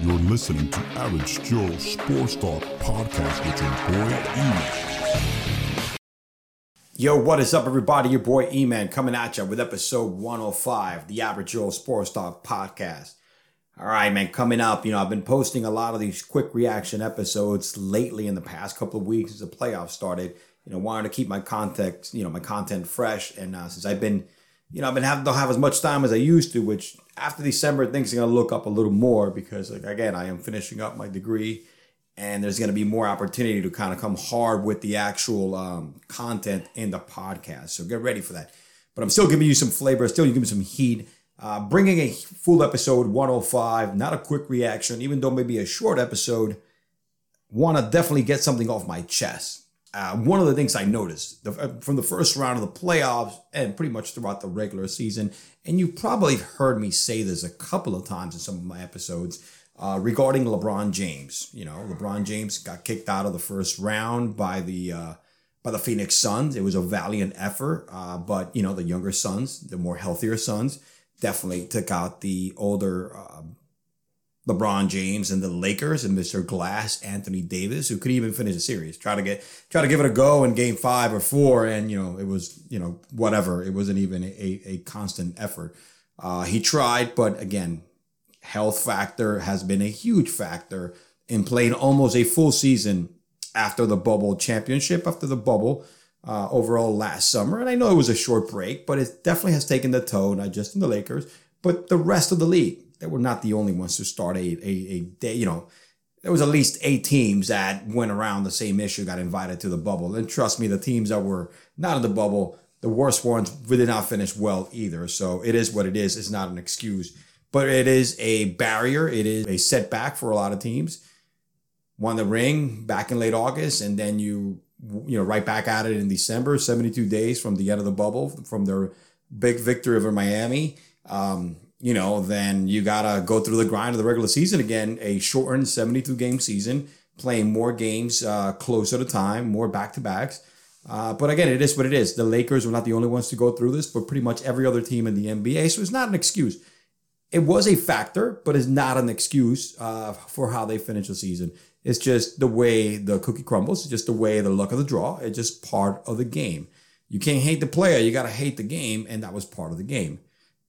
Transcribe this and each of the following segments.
You're listening to Average Joe Sports Talk Podcast with your boy E-Man. Yo, what is up, everybody? Your boy E-Man coming at you with episode 105, the Average Joe Sports Talk Podcast. All right, man, coming up, you know, I've been posting a lot of these quick reaction episodes lately in the past couple of weeks as the playoffs started. You know, wanted to keep my context, you know, my content fresh. And uh, since I've been you know, I've been having don't have as much time as I used to, which after December things are gonna look up a little more because like again, I am finishing up my degree and there's gonna be more opportunity to kind of come hard with the actual um, content in the podcast. So get ready for that. But I'm still giving you some flavor, still you some heat. Uh, bringing a full episode 105, not a quick reaction, even though maybe a short episode. Want to definitely get something off my chest uh, one of the things I noticed the, uh, from the first round of the playoffs and pretty much throughout the regular season, and you probably heard me say this a couple of times in some of my episodes uh, regarding LeBron James. You know, LeBron James got kicked out of the first round by the uh, by the Phoenix Suns. It was a valiant effort, uh, but you know the younger Suns, the more healthier Suns, definitely took out the older uh, LeBron James and the Lakers and Mr. Glass Anthony Davis, who could even finish a series. Try to get try to give it a go in game five or four, and you know, it was, you know, whatever. It wasn't even a, a constant effort. Uh, he tried, but again, health factor has been a huge factor in playing almost a full season after the bubble championship, after the bubble uh, overall last summer. And I know it was a short break, but it definitely has taken the toll, not just in the Lakers, but the rest of the league they were not the only ones to start a, a, a day, you know, there was at least eight teams that went around the same issue, got invited to the bubble. And trust me, the teams that were not in the bubble, the worst ones did not finish well either. So it is what it is. It's not an excuse, but it is a barrier. It is a setback for a lot of teams. Won the ring back in late August, and then you, you know, right back at it in December, 72 days from the end of the bubble, from their big victory over Miami. Um, you know, then you gotta go through the grind of the regular season again, a shortened 72 game season, playing more games uh, closer to time, more back to backs. Uh, but again, it is what it is. The Lakers were not the only ones to go through this, but pretty much every other team in the NBA. So it's not an excuse. It was a factor, but it's not an excuse uh, for how they finish the season. It's just the way the cookie crumbles. It's just the way the luck of the draw. It's just part of the game. You can't hate the player. You got to hate the game. And that was part of the game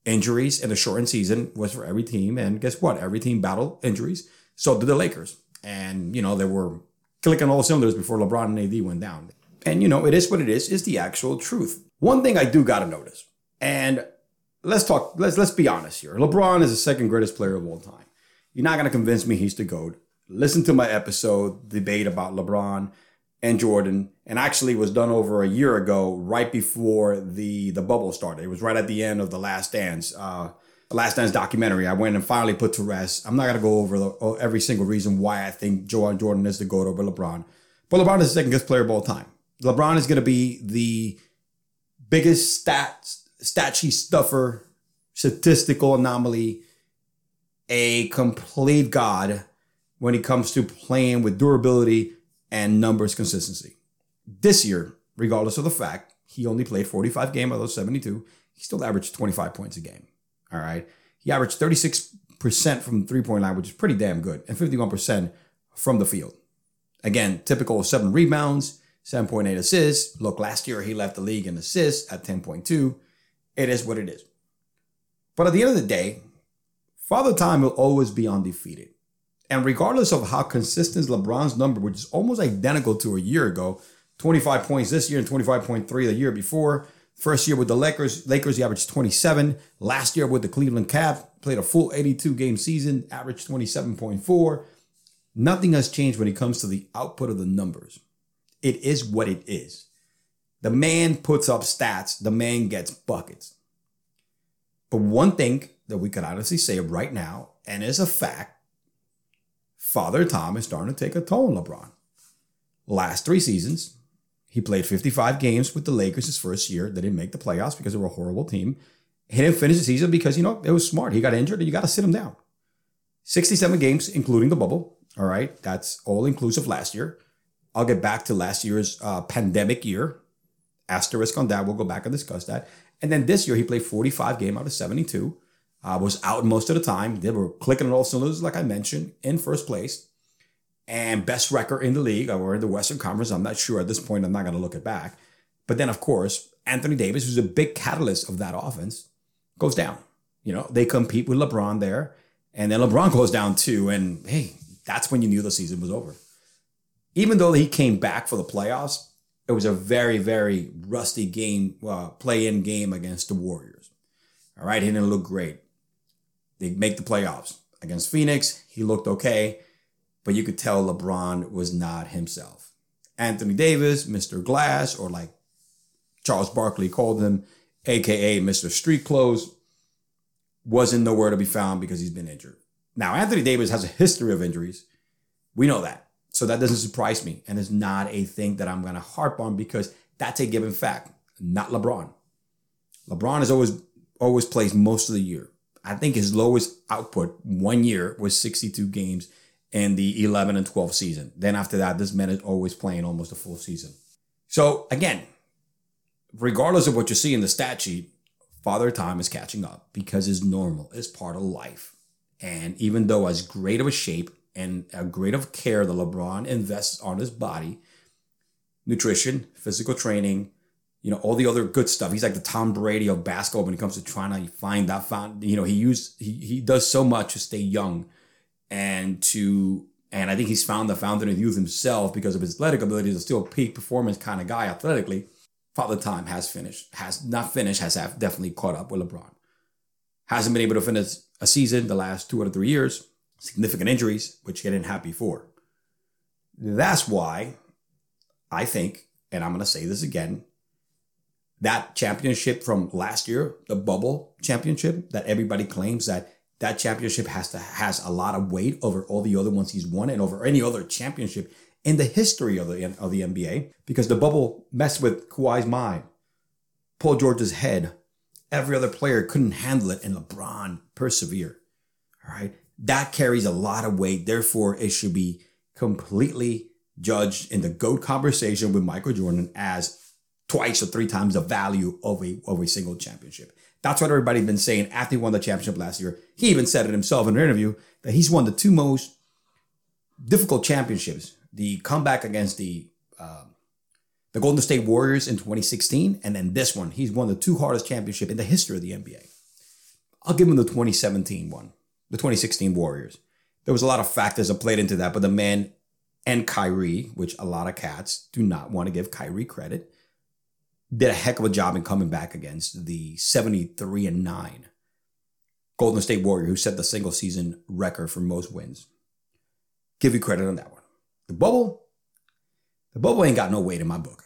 injuries in a shortened season was for every team. And guess what? Every team battled injuries. So did the Lakers. And, you know, they were clicking all cylinders before LeBron and AD went down. And, you know, it is what it is, is the actual truth. One thing I do got to notice, and let's talk, let's, let's be honest here. LeBron is the second greatest player of all time. You're not going to convince me he's the GOAT. Listen to my episode debate about LeBron and Jordan, and actually was done over a year ago, right before the the bubble started. It was right at the end of the Last Dance, uh, the Last Dance documentary. I went and finally put to rest. I'm not gonna go over the, every single reason why I think Joe Jordan is the goat over LeBron, but LeBron is the second best player of all time. LeBron is gonna be the biggest stat stat sheet stuffer, statistical anomaly, a complete god when it comes to playing with durability and numbers consistency. This year, regardless of the fact he only played 45 games out of those 72, he still averaged 25 points a game. All right. He averaged 36% from three point line, which is pretty damn good, and 51% from the field. Again, typical seven rebounds, 7.8 assists. Look, last year he left the league in assists at 10.2. It is what it is. But at the end of the day, Father Time will always be undefeated. And regardless of how consistent LeBron's number, which is almost identical to a year ago, 25 points this year and 25.3 the year before. First year with the Lakers, Lakers he averaged 27. Last year with the Cleveland Cavs, played a full 82 game season, averaged 27.4. Nothing has changed when it comes to the output of the numbers. It is what it is. The man puts up stats, the man gets buckets. But one thing that we could honestly say right now, and is a fact, Father Tom is starting to take a toll on LeBron. Last three seasons, he played 55 games with the Lakers his first year. They didn't make the playoffs because they were a horrible team. He didn't finish the season because, you know, it was smart. He got injured and you got to sit him down. 67 games, including the bubble. All right. That's all inclusive last year. I'll get back to last year's uh, pandemic year. Asterisk on that. We'll go back and discuss that. And then this year, he played 45 game out of 72. Uh, was out most of the time. They were clicking on all cylinders, like I mentioned, in first place and best record in the league or in the Western Conference. I'm not sure at this point. I'm not going to look it back. But then, of course, Anthony Davis, who's a big catalyst of that offense, goes down. You know, they compete with LeBron there, and then LeBron goes down too. And hey, that's when you knew the season was over. Even though he came back for the playoffs, it was a very, very rusty game, uh, play-in game against the Warriors. All right, he didn't look great. They make the playoffs against Phoenix. He looked okay but you could tell LeBron was not himself. Anthony Davis, Mr. Glass, or like Charles Barkley called him, aka Mr. Street Clothes, wasn't nowhere to be found because he's been injured. Now, Anthony Davis has a history of injuries. We know that. So that doesn't surprise me. And it's not a thing that I'm going to harp on because that's a given fact, not LeBron. LeBron has always always plays most of the year. I think his lowest output one year was 62 games in the 11 and 12 season. Then after that, this man is always playing almost a full season. So again, regardless of what you see in the stat sheet, Father Time is catching up because it's normal, it's part of life. And even though as great of a shape and a great of care that LeBron invests on his body, nutrition, physical training, you know, all the other good stuff. He's like the Tom Brady of basketball when it comes to trying to find that found, you know, he used he he does so much to stay young and to and I think he's found the fountain of youth himself because of his athletic abilities. He's still a peak performance kind of guy athletically. Father Time has finished, has not finished, has definitely caught up with LeBron. Hasn't been able to finish a season the last two or three years. Significant injuries, which he didn't have before. That's why I think, and I'm going to say this again, that championship from last year, the bubble championship that everybody claims that that championship has to has a lot of weight over all the other ones he's won and over any other championship in the history of the of the NBA because the bubble messed with Kawhi's mind, Paul George's head. Every other player couldn't handle it, and LeBron persevered. All right, that carries a lot of weight. Therefore, it should be completely judged in the GOAT conversation with Michael Jordan as twice or three times the value of a of a single championship. That's what everybody's been saying after he won the championship last year. He even said it himself in an interview that he's won the two most difficult championships: the comeback against the um, the Golden State Warriors in 2016, and then this one. He's won the two hardest championship in the history of the NBA. I'll give him the 2017 one, the 2016 Warriors. There was a lot of factors that played into that, but the man and Kyrie, which a lot of cats do not want to give Kyrie credit, did a heck of a job in coming back against the 73 and 9 Golden State Warrior, who set the single season record for most wins. Give you credit on that one. The bubble, the bubble ain't got no weight in my book.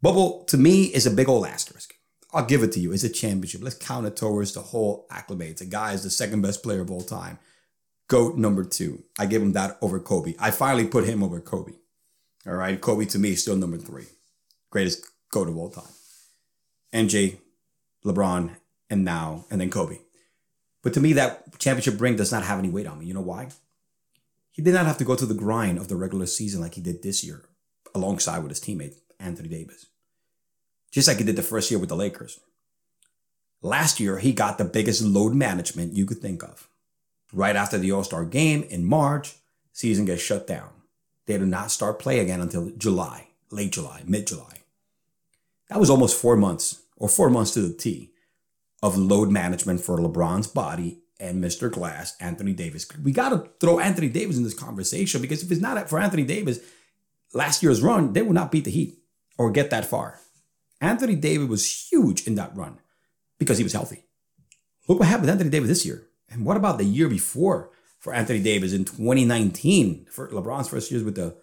Bubble to me is a big old asterisk. I'll give it to you. It's a championship. Let's count it towards the whole acclimates. The guy is the second best player of all time. GOAT number two. I give him that over Kobe. I finally put him over Kobe. All right. Kobe to me is still number three. Greatest GOAT of all time. MJ, LeBron, and now, and then Kobe. But to me, that championship ring does not have any weight on me. You know why? He did not have to go through the grind of the regular season like he did this year, alongside with his teammate, Anthony Davis. Just like he did the first year with the Lakers. Last year, he got the biggest load management you could think of. Right after the All Star game in March, season gets shut down. They do not start play again until July, late July, mid July. That was almost four months, or four months to the T, of load management for LeBron's body and Mr. Glass, Anthony Davis. We got to throw Anthony Davis in this conversation because if it's not for Anthony Davis, last year's run, they would not beat the Heat or get that far. Anthony Davis was huge in that run because he was healthy. Look what happened to Anthony Davis this year. And what about the year before for Anthony Davis in 2019 for LeBron's first years with the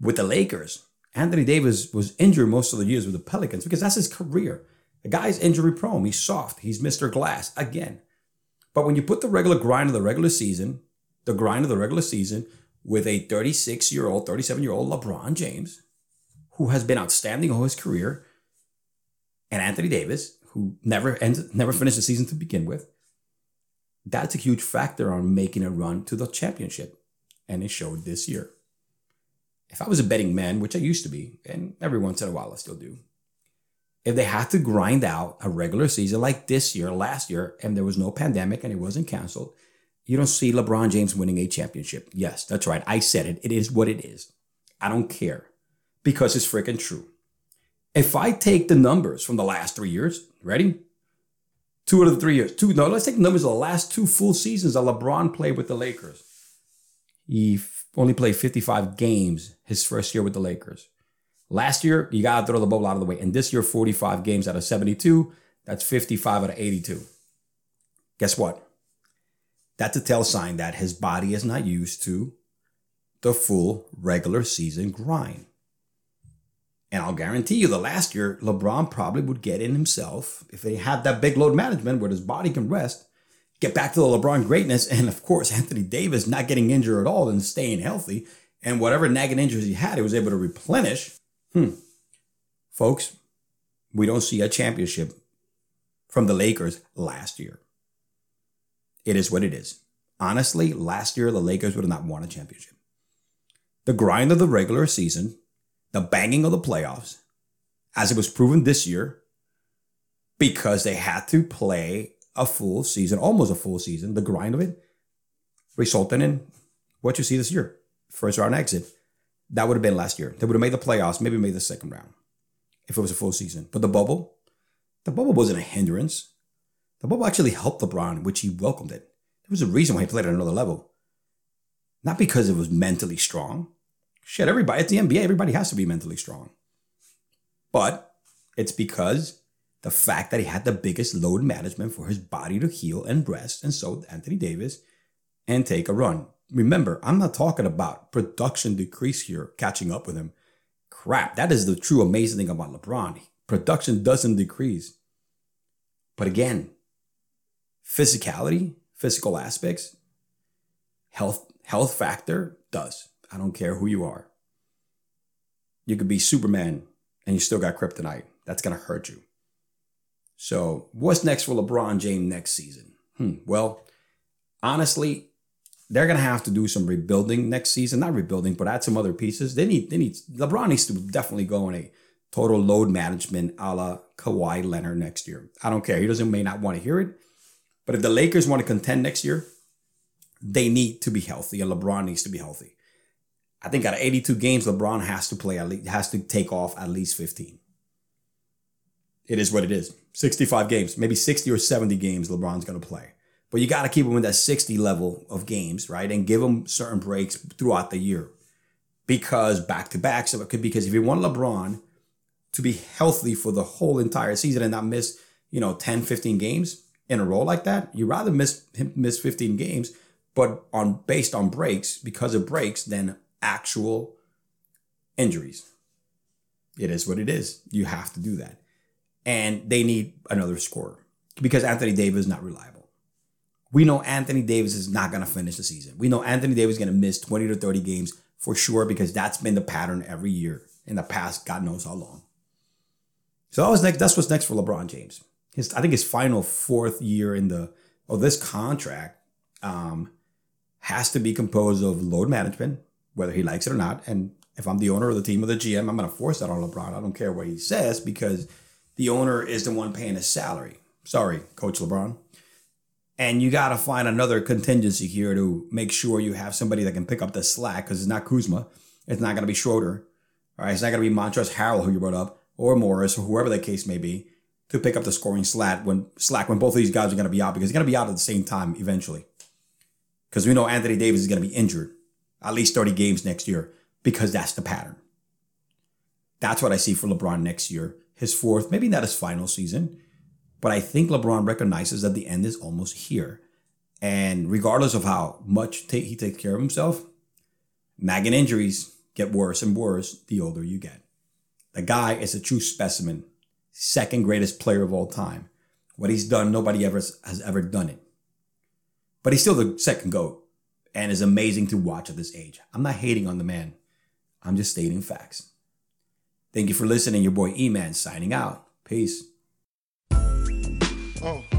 with the Lakers? Anthony Davis was injured most of the years with the Pelicans because that's his career. The guy's injury prone. He's soft. He's Mr. Glass again. But when you put the regular grind of the regular season, the grind of the regular season with a 36 year old, 37 year old LeBron James, who has been outstanding all his career, and Anthony Davis, who never ends, never finished the season to begin with, that's a huge factor on making a run to the championship. And it showed this year if I was a betting man, which I used to be, and every once in a while I still do, if they had to grind out a regular season like this year, last year, and there was no pandemic and it wasn't canceled, you don't see LeBron James winning a championship. Yes, that's right. I said it. It is what it is. I don't care because it's freaking true. If I take the numbers from the last three years, ready? Two out of the three years. Two, no, let's take the numbers of the last two full seasons that LeBron played with the Lakers. He only played 55 games his first year with the Lakers. Last year, you got to throw the bubble out of the way. And this year, 45 games out of 72. That's 55 out of 82. Guess what? That's a tell sign that his body is not used to the full regular season grind. And I'll guarantee you the last year, LeBron probably would get in himself if they had that big load management where his body can rest, get back to the LeBron greatness. And of course, Anthony Davis not getting injured at all and staying healthy. And whatever nagging injuries he had, he was able to replenish. Hmm. Folks, we don't see a championship from the Lakers last year. It is what it is. Honestly, last year, the Lakers would have not won a championship. The grind of the regular season, the banging of the playoffs, as it was proven this year, because they had to play a full season, almost a full season, the grind of it, resulting in what you see this year first round exit. That would have been last year. They would have made the playoffs, maybe made the second round if it was a full season. But the bubble, the bubble wasn't a hindrance. The bubble actually helped LeBron, which he welcomed it. There was a reason why he played at another level. Not because it was mentally strong. Shit, everybody, at the NBA, everybody has to be mentally strong. But it's because the fact that he had the biggest load management for his body to heal and rest, and so Anthony Davis, and take a run remember, I'm not talking about production decrease here, catching up with him. Crap, that is the true amazing thing about LeBron. Production doesn't decrease. But again, physicality, physical aspects, health, health factor does. I don't care who you are. You could be Superman and you still got kryptonite. That's going to hurt you. So, what's next for LeBron James next season? Hmm. Well, honestly, they're gonna have to do some rebuilding next season. Not rebuilding, but add some other pieces. They need they need LeBron needs to definitely go on a total load management a la Kawhi Leonard next year. I don't care. He doesn't may not want to hear it. But if the Lakers want to contend next year, they need to be healthy, and LeBron needs to be healthy. I think out of 82 games, LeBron has to play at least has to take off at least 15. It is what it is. 65 games, maybe 60 or 70 games LeBron's gonna play. But you got to keep him in that 60 level of games, right? And give him certain breaks throughout the year. Because back to back, so it could because if you want LeBron to be healthy for the whole entire season and not miss, you know, 10, 15 games in a row like that, you rather miss miss 15 games, but on based on breaks, because of breaks, than actual injuries. It is what it is. You have to do that. And they need another scorer because Anthony Davis is not reliable we know Anthony Davis is not going to finish the season. We know Anthony Davis is going to miss 20 to 30 games for sure because that's been the pattern every year in the past, God knows how long. So that was next. That's what's next for LeBron James. His, I think his final fourth year in the of this contract um, has to be composed of load management, whether he likes it or not. And if I'm the owner of the team or the GM, I'm going to force that on LeBron. I don't care what he says because the owner is the one paying his salary. Sorry, Coach LeBron. And you got to find another contingency here to make sure you have somebody that can pick up the slack because it's not Kuzma. It's not going to be Schroeder. All right. It's not going to be Montrezl Harrell, who you brought up, or Morris, or whoever the case may be, to pick up the scoring slack when slack when both of these guys are going to be out because they're going to be out at the same time eventually. Because we know Anthony Davis is going to be injured at least 30 games next year because that's the pattern. That's what I see for LeBron next year. His fourth, maybe not his final season, but I think LeBron recognizes that the end is almost here. And regardless of how much he takes care of himself, nagging injuries get worse and worse the older you get. The guy is a true specimen, second greatest player of all time. What he's done, nobody ever has ever done it. But he's still the second GOAT and is amazing to watch at this age. I'm not hating on the man. I'm just stating facts. Thank you for listening. Your boy E-Man signing out. Peace. Oh.